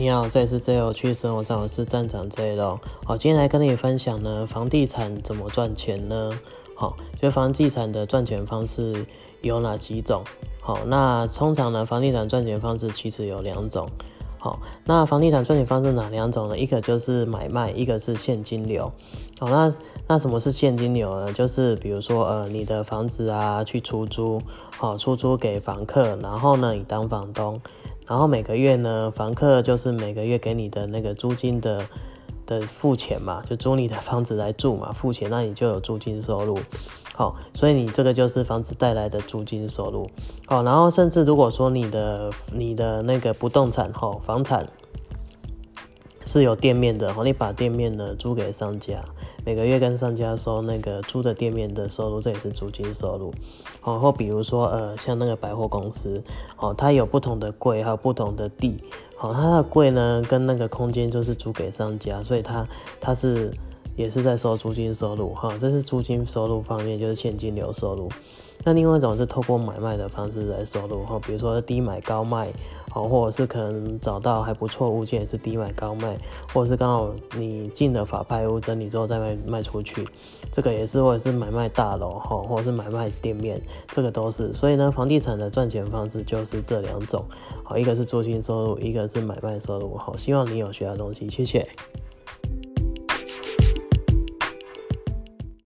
你好，这里是最有趣生活站，我是站长 J 喽。好，今天来跟你分享呢，房地产怎么赚钱呢？好，就房地产的赚钱方式有哪几种？好，那通常呢，房地产赚钱方式其实有两种。好，那房地产赚钱方式哪两种呢？一个就是买卖，一个是现金流。好，那那什么是现金流呢？就是比如说呃，你的房子啊，去出租，好，出租给房客，然后呢，你当房东。然后每个月呢，房客就是每个月给你的那个租金的的付钱嘛，就租你的房子来住嘛，付钱，那你就有租金收入。好，所以你这个就是房子带来的租金收入。好，然后甚至如果说你的你的那个不动产，哈，房产。是有店面的，好，你把店面呢租给商家，每个月跟商家收那个租的店面的收入，这也是租金收入。然后比如说呃，像那个百货公司，哦，它有不同的柜，还有不同的地，好，它的柜呢跟那个空间就是租给商家，所以它它是也是在收租金收入，哈，这是租金收入方面就是现金流收入。那另外一种是透过买卖的方式来收入，哈，比如说低买高卖，好，或者是可能找到还不错物件是低买高卖，或者是刚好你进了法拍屋整理之后再卖卖出去，这个也是，或者是买卖大楼，哈，或者是买卖店面，这个都是。所以呢，房地产的赚钱方式就是这两种，好，一个是租金收入，一个是买卖收入，好，希望你有学到东西，谢谢。